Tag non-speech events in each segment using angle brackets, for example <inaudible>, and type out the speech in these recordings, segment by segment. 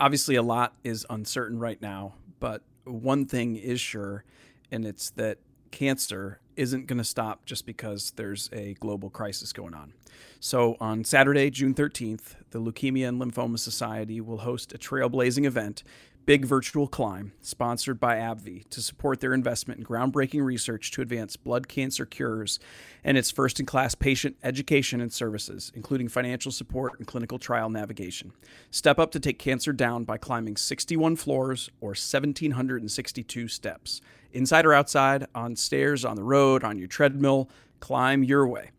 obviously, a lot is uncertain right now, but one thing is sure, and it's that cancer isn't going to stop just because there's a global crisis going on. So, on Saturday, June 13th, the Leukemia and Lymphoma Society will host a trailblazing event Big Virtual Climb, sponsored by AbbVie, to support their investment in groundbreaking research to advance blood cancer cures and its first in class patient education and services, including financial support and clinical trial navigation. Step up to take cancer down by climbing 61 floors or 1,762 steps. Inside or outside, on stairs, on the road, on your treadmill, climb your way.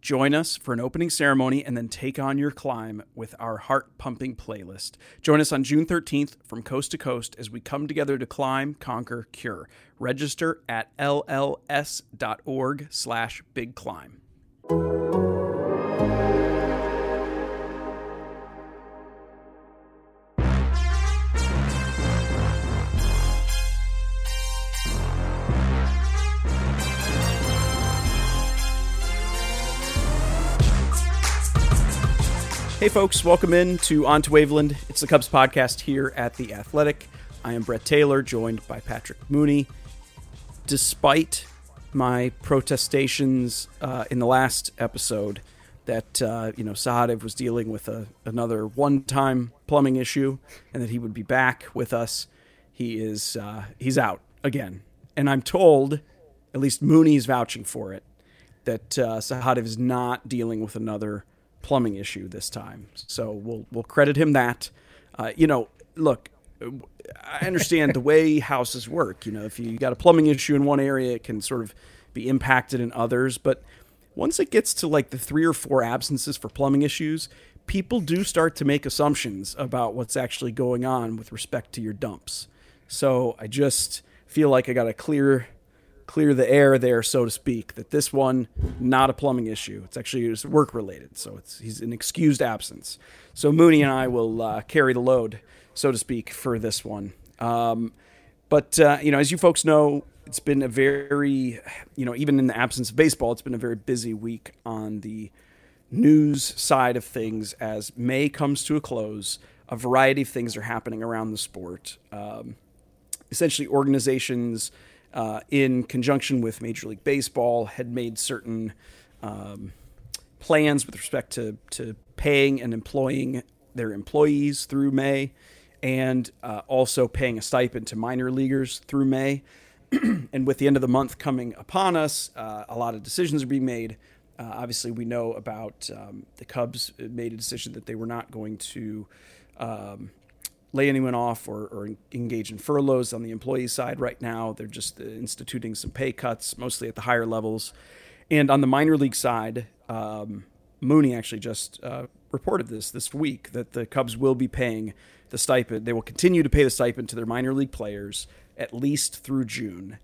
Join us for an opening ceremony and then take on your climb with our heart pumping playlist. Join us on June 13th from coast to coast as we come together to climb, conquer, cure. Register at lls.org slash big climb. Hey, folks, welcome in to On to Waveland. It's the Cubs podcast here at The Athletic. I am Brett Taylor, joined by Patrick Mooney. Despite my protestations uh, in the last episode that, uh, you know, Sahadev was dealing with a, another one time plumbing issue and that he would be back with us, he is uh, he's out again. And I'm told, at least Mooney's vouching for it, that uh, Sahadev is not dealing with another plumbing issue this time. So we'll we'll credit him that. Uh, you know, look, I understand the way <laughs> houses work. You know, if you got a plumbing issue in one area, it can sort of be impacted in others. But once it gets to like the three or four absences for plumbing issues, people do start to make assumptions about what's actually going on with respect to your dumps. So I just feel like I got to clear clear the air there, so to speak. That this one not a plumbing issue. It's actually work related, so it's he's an excused absence. So Mooney and I will uh, carry the load, so to speak, for this one. Um, but uh, you know, as you folks know, it's been a very, you know, even in the absence of baseball, it's been a very busy week on the news side of things as May comes to a close. A variety of things are happening around the sport. Um, essentially, organizations uh, in conjunction with Major League Baseball, had made certain um, plans with respect to, to paying and employing their employees through May, and uh, also paying a stipend to minor leaguers through May. <clears throat> and with the end of the month coming upon us, uh, a lot of decisions are being made. Uh, obviously, we know about um, the Cubs made a decision that they were not going to um, lay anyone off or, or, engage in furloughs on the employee side right now. They're just uh, instituting some pay cuts, mostly at the higher levels. And on the minor league side, um, Mooney actually just uh, reported this this week that the Cubs will be paying the stipend. They will continue to pay the stipend to their minor league players at least through June.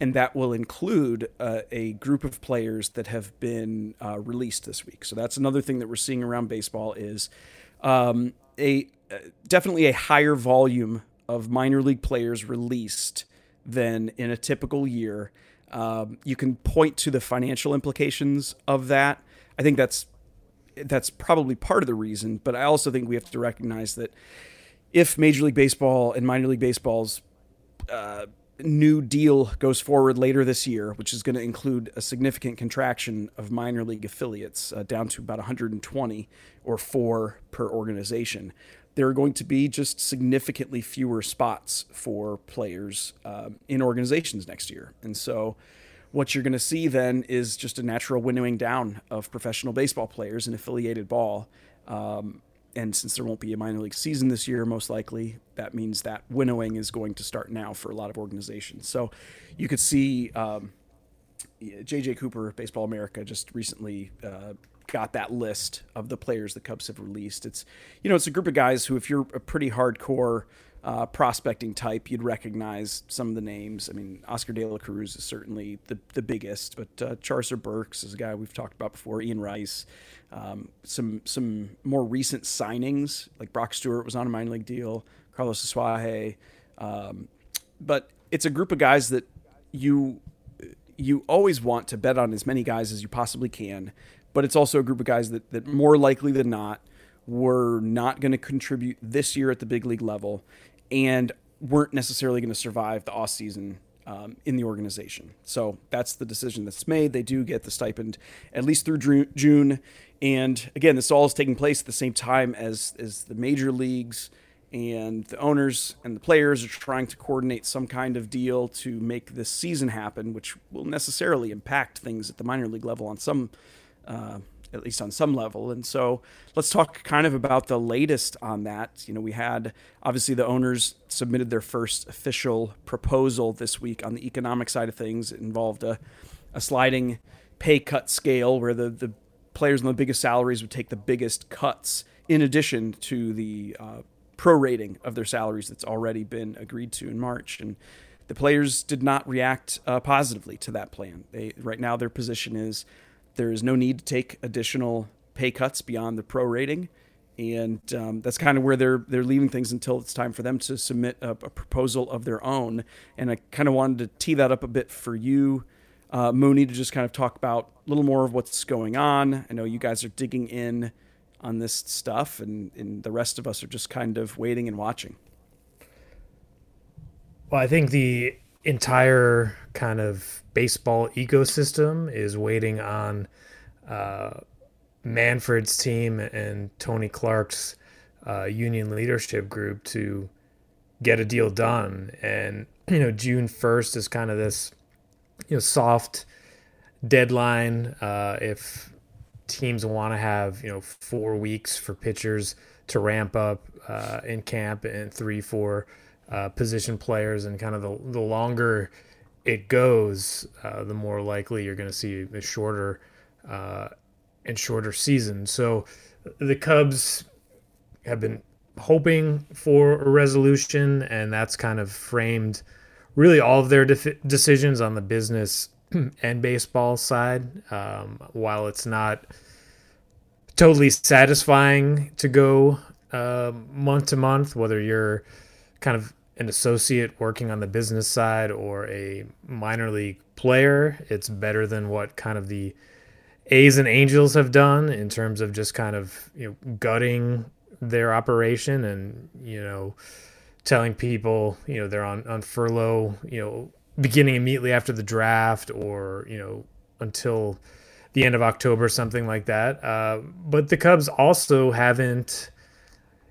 And that will include uh, a group of players that have been uh, released this week. So that's another thing that we're seeing around baseball is um, a definitely a higher volume of minor league players released than in a typical year. Um, you can point to the financial implications of that. I think that's that's probably part of the reason, but I also think we have to recognize that if Major League Baseball and minor league baseball's uh, new deal goes forward later this year, which is going to include a significant contraction of minor league affiliates uh, down to about 120 or four per organization there are going to be just significantly fewer spots for players um, in organizations next year. And so, what you're going to see then is just a natural winnowing down of professional baseball players in affiliated ball. Um, and since there won't be a minor league season this year, most likely, that means that winnowing is going to start now for a lot of organizations. So, you could see um, JJ Cooper, Baseball America, just recently uh, got that list of the players the Cubs have released. It's you know it's a group of guys who, if you're a pretty hardcore uh, prospecting type, you'd recognize some of the names. I mean, Oscar De La Cruz is certainly the the biggest, but uh, Charcer Burks is a guy we've talked about before. Ian Rice, um, some some more recent signings like Brock Stewart was on a minor league deal. Carlos Asuaje, um, but it's a group of guys that you you always want to bet on as many guys as you possibly can but it's also a group of guys that, that more likely than not were not going to contribute this year at the big league level and weren't necessarily going to survive the off season um, in the organization. So that's the decision that's made. They do get the stipend at least through June. And again, this all is taking place at the same time as, as the major leagues and the owners and the players are trying to coordinate some kind of deal to make this season happen, which will necessarily impact things at the minor league level on some, uh, at least on some level. And so let's talk kind of about the latest on that. You know, we had obviously the owners submitted their first official proposal this week on the economic side of things. It involved a, a sliding pay cut scale where the, the players on the biggest salaries would take the biggest cuts in addition to the uh, prorating of their salaries that's already been agreed to in March. And the players did not react uh, positively to that plan. They right now their position is there is no need to take additional pay cuts beyond the prorating, and um, that's kind of where they're they're leaving things until it's time for them to submit a, a proposal of their own. And I kind of wanted to tee that up a bit for you. Uh, Mooney to just kind of talk about a little more of what's going on. I know you guys are digging in on this stuff, and, and the rest of us are just kind of waiting and watching. Well, I think the entire kind of baseball ecosystem is waiting on uh, Manfred's team and Tony Clark's uh, union leadership group to get a deal done. And, you know, June 1st is kind of this, you know, soft deadline. Uh, if teams want to have you know four weeks for pitchers to ramp up uh, in camp and three for uh, position players and kind of the, the longer it goes uh, the more likely you're going to see a shorter uh, and shorter season so the cubs have been hoping for a resolution and that's kind of framed really all of their de- decisions on the business <clears throat> and baseball side. Um, while it's not totally satisfying to go uh, month to month, whether you're kind of an associate working on the business side or a minor league player, it's better than what kind of the A's and Angels have done in terms of just kind of you know gutting their operation and you know telling people you know they're on on furlough you know beginning immediately after the draft or you know until the end of October, something like that. Uh, but the Cubs also haven't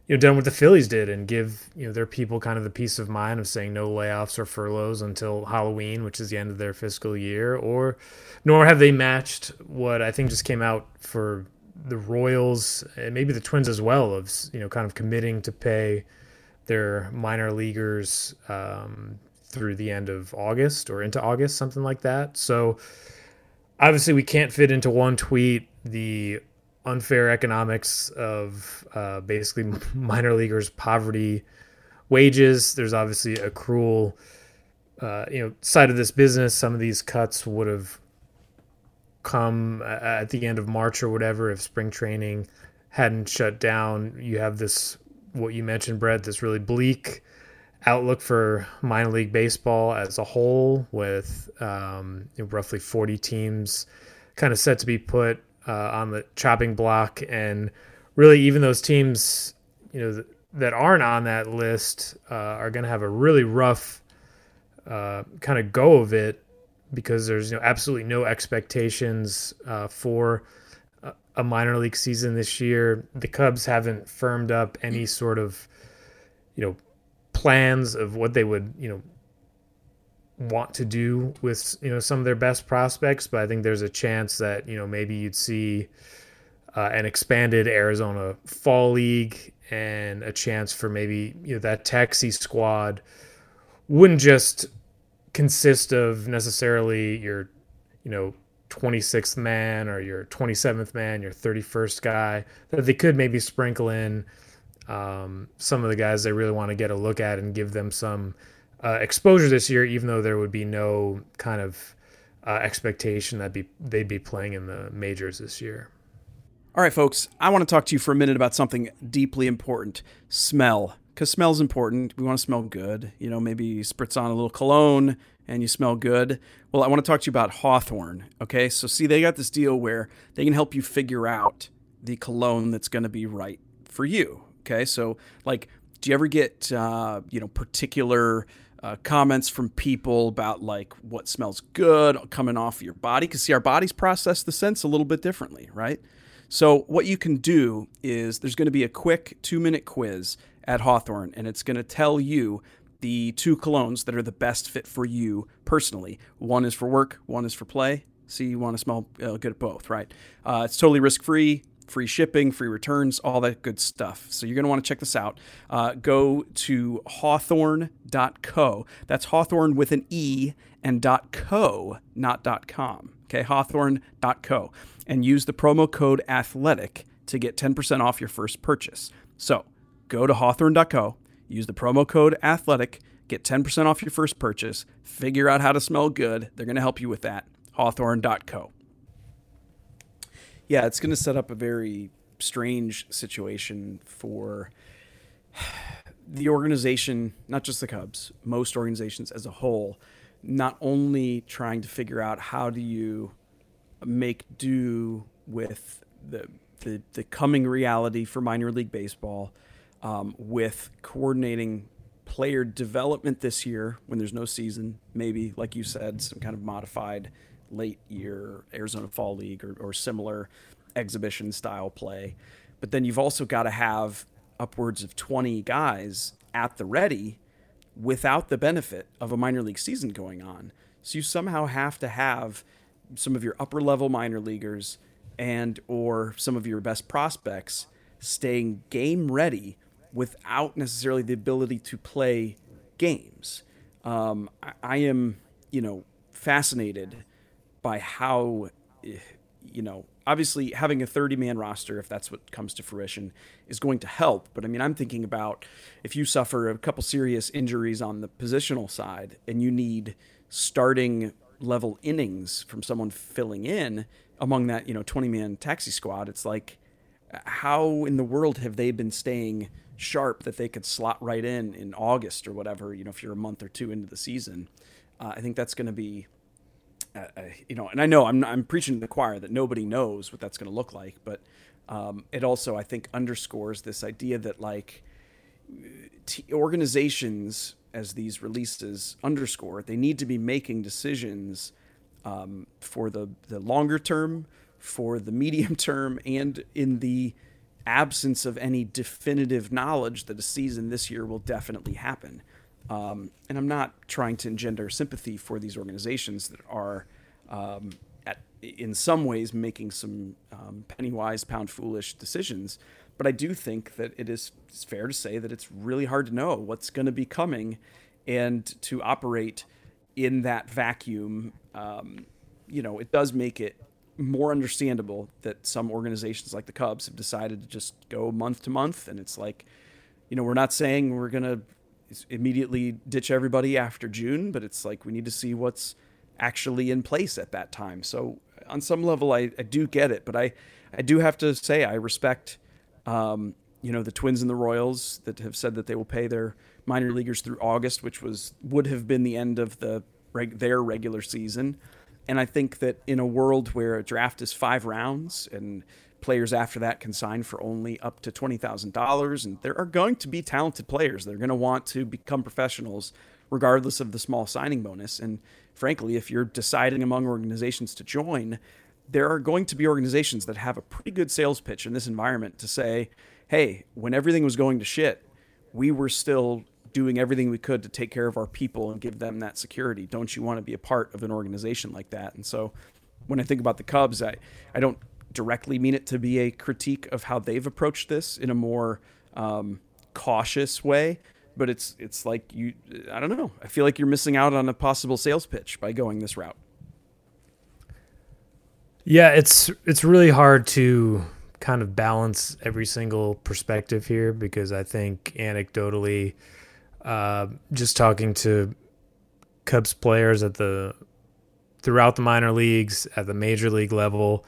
you know done what the Phillies did and give you know their people kind of the peace of mind of saying no layoffs or furloughs until Halloween, which is the end of their fiscal year, or nor have they matched what I think just came out for the Royals and maybe the Twins as well of you know kind of committing to pay their minor leaguers um, through the end of August or into August, something like that. So obviously, we can't fit into one tweet the unfair economics of uh, basically <laughs> minor leaguers' poverty wages. There's obviously a cruel, uh, you know, side of this business. Some of these cuts would have come at the end of March or whatever if spring training hadn't shut down. You have this, what you mentioned, Brett, this really bleak outlook for minor league baseball as a whole, with um, roughly 40 teams kind of set to be put uh, on the chopping block, and really even those teams, you know, th- that aren't on that list uh, are going to have a really rough uh, kind of go of it because there's you know absolutely no expectations uh, for a minor league season this year. The Cubs haven't firmed up any sort of you know plans of what they would, you know, want to do with, you know, some of their best prospects, but I think there's a chance that, you know, maybe you'd see uh, an expanded Arizona Fall League and a chance for maybe, you know, that taxi squad wouldn't just consist of necessarily your, you know, 26th man or your 27th man, your 31st guy, that they could maybe sprinkle in um, some of the guys they really want to get a look at and give them some uh, exposure this year, even though there would be no kind of uh, expectation that be they'd be playing in the majors this year. All right, folks, I want to talk to you for a minute about something deeply important smell. Because smell's important. We want to smell good. You know, maybe you spritz on a little cologne and you smell good. Well, I want to talk to you about Hawthorne. Okay, so see, they got this deal where they can help you figure out the cologne that's going to be right for you. Okay, so like, do you ever get uh, you know particular uh, comments from people about like what smells good coming off your body? Because see, our bodies process the scents a little bit differently, right? So what you can do is there's going to be a quick two minute quiz at Hawthorne, and it's going to tell you the two colognes that are the best fit for you personally. One is for work, one is for play. See, you want to smell uh, good at both, right? Uh, it's totally risk free, free shipping, free returns, all that good stuff. So you're going to want to check this out. Uh, go to hawthorne.co. That's Hawthorne with an E and .co, not .com. Okay, hawthorne.co. And use the promo code ATHLETIC to get 10% off your first purchase. So go to hawthorne.co Use the promo code ATHLETIC, get 10% off your first purchase, figure out how to smell good. They're going to help you with that. Hawthorne.co. Yeah, it's going to set up a very strange situation for <sighs> the organization, not just the Cubs, most organizations as a whole, not only trying to figure out how do you make do with the, the, the coming reality for minor league baseball, um, with coordinating player development this year when there's no season, maybe, like you said, some kind of modified late year Arizona Fall League or, or similar exhibition style play. But then you've also got to have upwards of 20 guys at the ready without the benefit of a minor league season going on. So you somehow have to have some of your upper level minor leaguers and or some of your best prospects staying game ready without necessarily the ability to play games. Um, I, I, am, you know, fascinated by how, you know, obviously having a 30 man roster, if that's what comes to fruition, is going to help. But I mean, I'm thinking about if you suffer a couple serious injuries on the positional side and you need starting level innings from someone filling in among that, you know, 20 man taxi squad, it's like, how in the world have they been staying sharp that they could slot right in in August or whatever, you know, if you're a month or two into the season. Uh, I think that's going to be, uh, uh, you know, and I know I'm, I'm preaching to the choir that nobody knows what that's going to look like, but um, it also, I think, underscores this idea that like t- organizations, as these releases underscore, they need to be making decisions um, for the, the longer term, for the <laughs> medium term, and in the absence of any definitive knowledge that a season this year will definitely happen. Um, and I'm not trying to engender sympathy for these organizations that are, um, at, in some ways, making some um, penny wise, pound foolish decisions. But I do think that it is fair to say that it's really hard to know what's going to be coming and to operate in that vacuum. Um, you know, it does make it more understandable that some organizations like the Cubs have decided to just go month to month. And it's like, you know, we're not saying we're going to immediately ditch everybody after June, but it's like we need to see what's actually in place at that time. So on some level, I, I do get it, but I, I do have to say I respect, um, you know, the Twins and the Royals that have said that they will pay their minor leaguers through August, which was would have been the end of the their regular season. And I think that in a world where a draft is five rounds and players after that can sign for only up to $20,000, and there are going to be talented players that are going to want to become professionals regardless of the small signing bonus. And frankly, if you're deciding among organizations to join, there are going to be organizations that have a pretty good sales pitch in this environment to say, hey, when everything was going to shit, we were still doing everything we could to take care of our people and give them that security. Don't you want to be a part of an organization like that? And so when I think about the Cubs, I, I don't directly mean it to be a critique of how they've approached this in a more um, cautious way, but it's it's like you I don't know. I feel like you're missing out on a possible sales pitch by going this route. Yeah, it's it's really hard to kind of balance every single perspective here because I think anecdotally uh, just talking to Cubs players at the throughout the minor leagues at the major league level,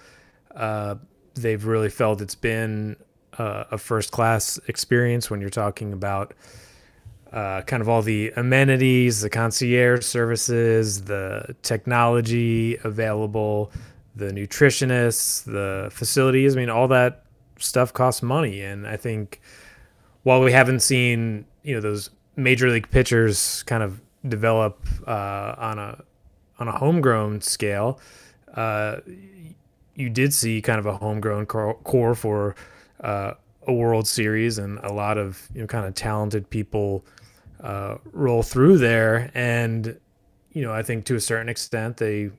uh, they've really felt it's been uh, a first class experience when you're talking about uh, kind of all the amenities, the concierge services, the technology available, the nutritionists, the facilities. I mean, all that stuff costs money, and I think while we haven't seen you know those major league pitchers kind of develop uh, on a on a homegrown scale, uh, you did see kind of a homegrown core for uh, a World Series and a lot of you know kind of talented people uh, roll through there, and you know I think to a certain extent they you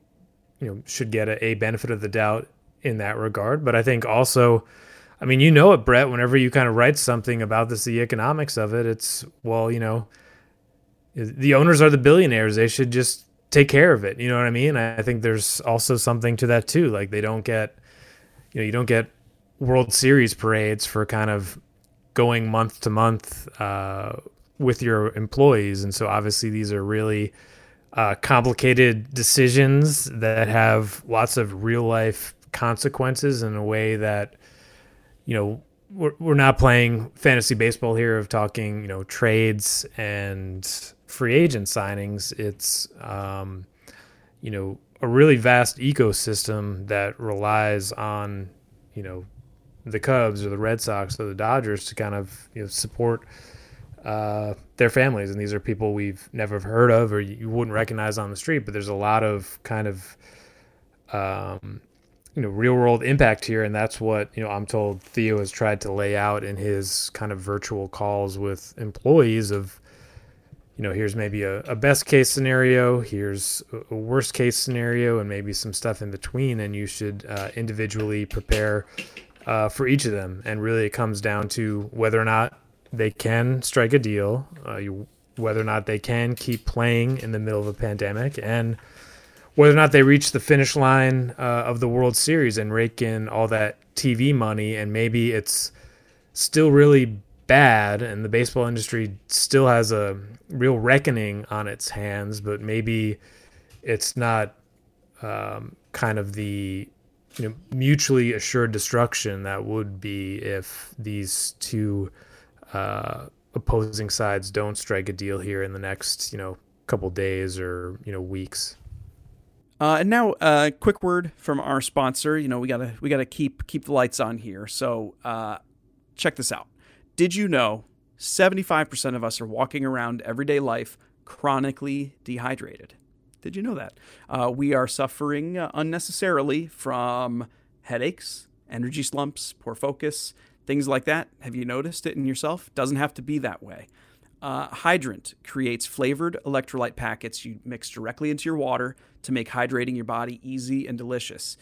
know should get a, a benefit of the doubt in that regard, but I think also. I mean, you know it, Brett. Whenever you kind of write something about this, the economics of it, it's well, you know, the owners are the billionaires. They should just take care of it. You know what I mean? I think there's also something to that too. Like they don't get, you know, you don't get World Series parades for kind of going month to month uh, with your employees, and so obviously these are really uh, complicated decisions that have lots of real life consequences in a way that, you know, we're, we're not playing fantasy baseball here of talking, you know, trades and free agent signings. It's, um, you know, a really vast ecosystem that relies on, you know, the Cubs or the Red Sox or the Dodgers to kind of you know, support uh, their families. And these are people we've never heard of or you wouldn't recognize on the street. But there's a lot of kind of um, you know real world impact here, and that's what you know I'm told Theo has tried to lay out in his kind of virtual calls with employees of you know, here's maybe a, a, best case scenario, here's a worst case scenario, and maybe some stuff in between. And you should uh, individually prepare uh, for each of them. And really, it comes down to whether or not they can strike a deal, uh, you, whether or not they can keep playing in the middle of a pandemic, and whether or not they reach the finish line uh, of the World Series and rake in all that TV money. And maybe it's still really bad and the baseball industry still has a real reckoning on its hands, but maybe it's not um, kind of the you know mutually assured destruction that would be if these two uh, opposing sides don't strike a deal here in the next you know couple days or you know weeks. Uh, and now, a uh, quick word from our sponsor. You know, we gotta we gotta keep keep the lights on here. So, uh, check this out. Did you know 75% of us are walking around everyday life chronically dehydrated? Did you know that? Uh, we are suffering uh, unnecessarily from headaches, energy slumps, poor focus, things like that. Have you noticed it in yourself? Doesn't have to be that way. Uh, Hydrant creates flavored electrolyte packets you mix directly into your water to make hydrating your body easy and delicious.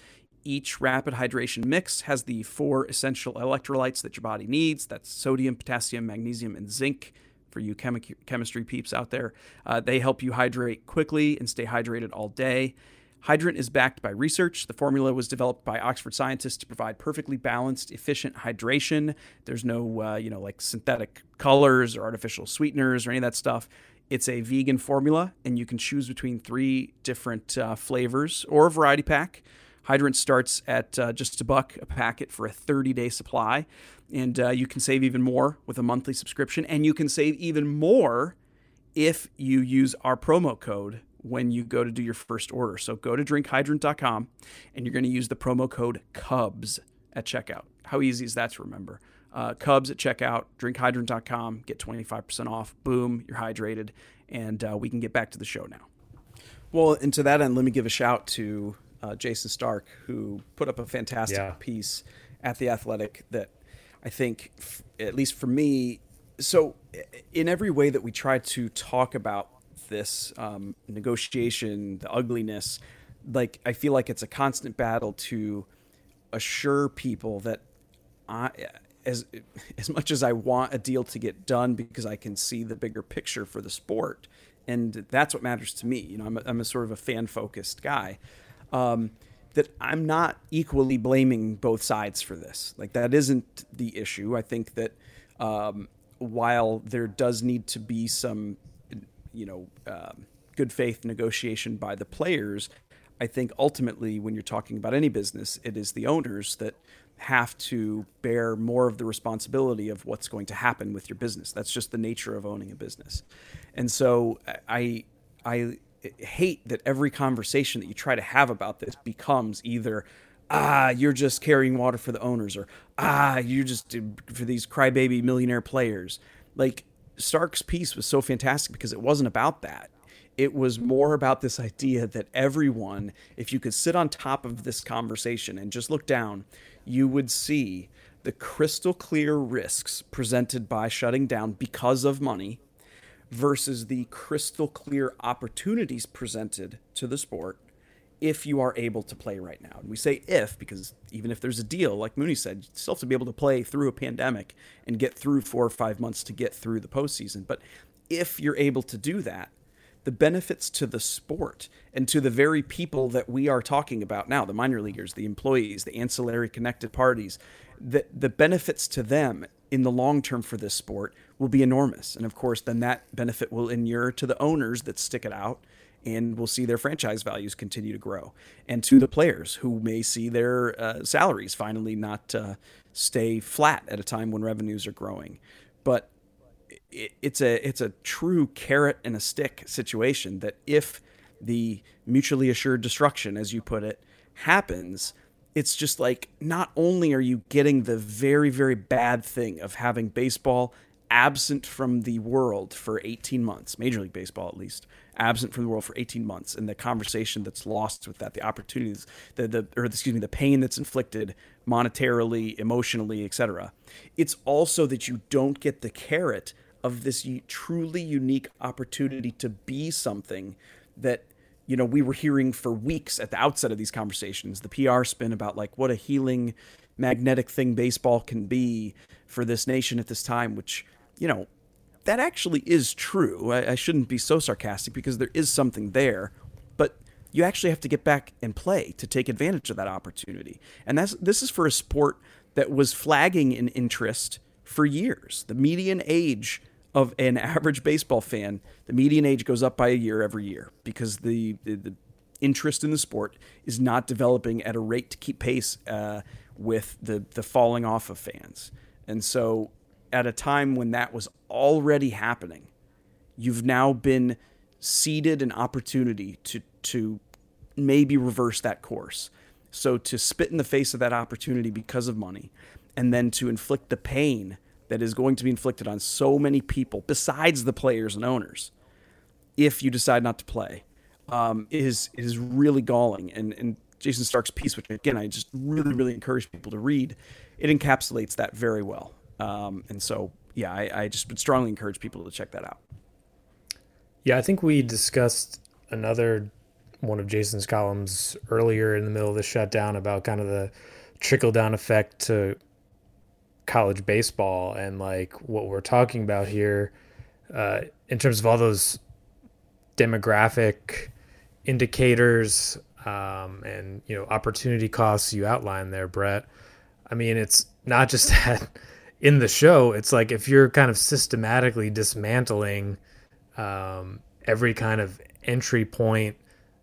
Each rapid hydration mix has the four essential electrolytes that your body needs that's sodium, potassium, magnesium, and zinc. For you chemi- chemistry peeps out there, uh, they help you hydrate quickly and stay hydrated all day. Hydrant is backed by research. The formula was developed by Oxford scientists to provide perfectly balanced, efficient hydration. There's no, uh, you know, like synthetic colors or artificial sweeteners or any of that stuff. It's a vegan formula, and you can choose between three different uh, flavors or a variety pack. Hydrant starts at uh, just a buck a packet for a 30 day supply. And uh, you can save even more with a monthly subscription. And you can save even more if you use our promo code when you go to do your first order. So go to drinkhydrant.com and you're going to use the promo code CUBS at checkout. How easy is that to remember? Uh, Cubs at checkout, drinkhydrant.com, get 25% off. Boom, you're hydrated. And uh, we can get back to the show now. Well, and to that end, let me give a shout to uh, Jayson Stark, who put up a fantastic yeah. piece at the Athletic that I think, f- at least for me, so in every way that we try to talk about this um, negotiation, the ugliness, like I feel like it's a constant battle to assure people that I, as as much as I want a deal to get done because I can see the bigger picture for the sport, and that's what matters to me. You know, I'm a, I'm a sort of a fan focused guy um, that I'm not equally blaming both sides for this. Like that isn't the issue. I think that um, while there does need to be some, you know, um, good faith negotiation by the players, I think ultimately when you're talking about any business, it is the owners that have to bear more of the responsibility of what's going to happen with your business. That's just the nature of owning a business. And so I I hate that every conversation that you try to have about this becomes either ah, you're just carrying water for the owners, or ah, you're just for these crybaby millionaire players. Like Stark's piece was so fantastic because it wasn't about that. It was more about this idea that everyone, if you could sit on top of this conversation and just look down, you would see the crystal clear risks presented by shutting down because of money versus the crystal clear opportunities presented to the sport if you are able to play right now. And we say if because even if there's a deal, like Mooney said, you still have to be able to play through a pandemic and get through four or five months to get through the postseason. But if you're able to do that, the benefits to the sport and to the very people that we are talking about now, the minor leaguers, the employees, the ancillary connected parties, the, the benefits to them in the long term for this sport will be enormous. And of course, then that benefit will inure to the owners that stick it out and we'll see their franchise values continue to grow. And to the players who may see their uh, salaries finally not uh, stay flat at a time when revenues are growing. But it, it's a it's a true carrot and a stick situation that if the mutually assured destruction, as you put it, happens, it's just like not only are you getting the very very bad thing of having baseball absent from the world for 18 months, Major League Baseball at least, absent from the world for 18 months, and the conversation that's lost with that, the opportunities, the the or excuse me, the pain that's inflicted monetarily, emotionally, etc. It's also that you don't get the carrot of this truly unique opportunity to be something that you know we were hearing for weeks at the outset of these conversations the PR spin about like what a healing magnetic thing baseball can be for this nation at this time which you know that actually is true. I, I shouldn't be so sarcastic because there is something there, but you actually have to get back and play to take advantage of that opportunity. And that's this is for a sport that was flagging in interest for years. The median age of an average baseball fan, the median age goes up by a year every year because the, the, the interest in the sport is not developing at a rate to keep pace uh, with the the falling off of fans. And so at a time when that was already happening. You've now been seeded an opportunity to to maybe reverse that course. So to spit in the face of that opportunity because of money and then to inflict the pain that is going to be inflicted on so many people besides the players and owners if you decide not to play um, is is really galling and and Jayson Stark's piece which again I just really really encourage people to read it encapsulates that very well um, and so, yeah, I, I just would strongly encourage people to check that out. Yeah, I think we discussed another one of Jayson's columns earlier in the middle of the shutdown about kind of the trickle down effect to college baseball and like what we're talking about here uh, in terms of all those demographic indicators um, and you know opportunity costs you outlined there, Brett. I mean, it's not just <laughs> that in the show, it's like if you're kind of systematically dismantling um, every kind of entry point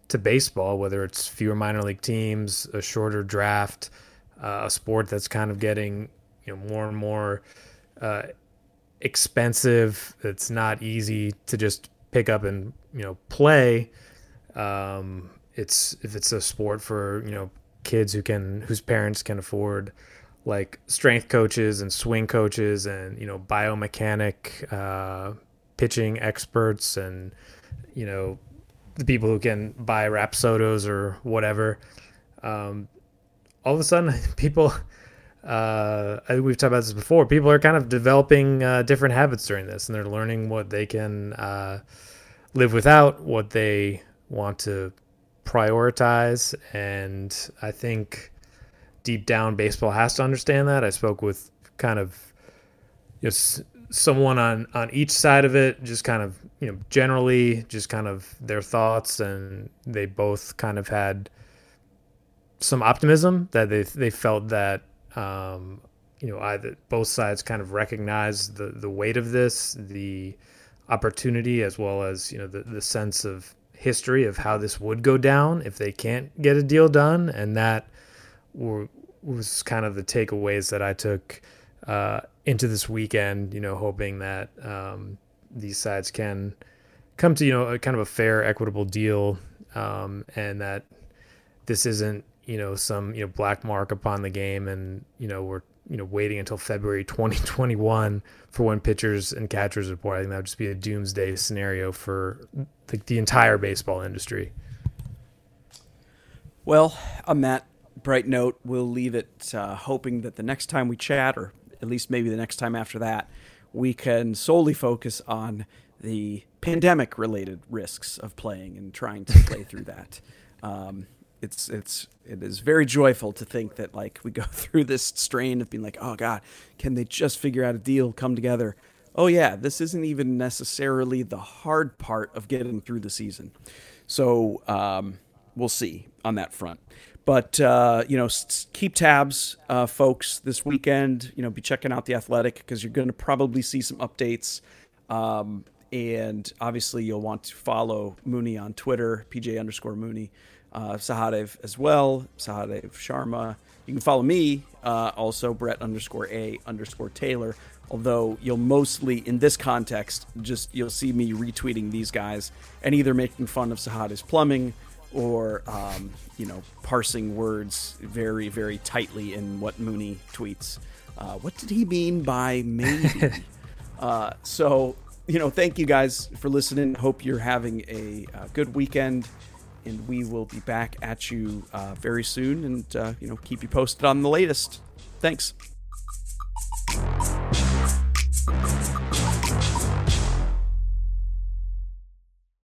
to baseball, whether it's fewer minor league teams, a shorter draft, uh, a sport that's kind of getting you know more and more uh, expensive. It's not easy to just pick up and you know play. Um, it's if it's a sport for you know kids who can whose parents can afford like strength coaches and swing coaches and you know biomechanic uh, pitching experts and you know the people who can buy Rapsodos or whatever. Um, all of a sudden, <laughs> people. Uh, I think we've talked about this before. People are kind of developing uh, different habits during this, and they're learning what they can uh, live without, what they want to prioritize, and I think deep down baseball has to understand that. I spoke with kind of just someone on on each side of it, just kind of you know generally just kind of their thoughts, and they both kind of had some optimism that they they felt that um, you know either both sides kind of recognize the the weight of this, the opportunity, as well as you know the the sense of history of how this would go down if they can't get a deal done, and that were, was kind of the takeaways that I took uh, into this weekend. You know, hoping that um, these sides can come to you know a kind of a fair, equitable deal, um, and that this isn't you know some you know black mark upon the game, and you know we're you know waiting until February 2021 for when pitchers and catchers report. I think that would just be a doomsday scenario for the, the entire baseball industry. Well, on that bright note, we'll leave it uh, hoping that the next time we chat, or at least maybe the next time after that, we can solely focus on the pandemic related risks of playing and trying to play through <laughs> that. Um, it's it's it is very joyful to think that like we go <laughs> through this strain of being like, oh God, can they just figure out a deal, come together? Oh yeah, this isn't even necessarily the hard part of getting through the season. So um, we'll see on that front. But uh, you know, keep tabs, uh, folks. This weekend, you know, be checking out the Athletic because you're going to probably see some updates. Um, and obviously, you'll want to follow Mooney on Twitter, PJ underscore Mooney uh, Sahadev as well, Sahadev Sharma. You can follow me uh, also, Brett underscore A underscore Taylor. Although you'll mostly, in this context, just you'll see me retweeting these guys and either making fun of Sahadev's plumbing or um, you know parsing words very very tightly in what Mooney tweets. Uh, what did he mean by maybe? <laughs> uh, so you know, thank you guys for listening. Hope you're having a, a good weekend and we will be back at you uh, very soon and uh, you know keep you posted on the latest thanks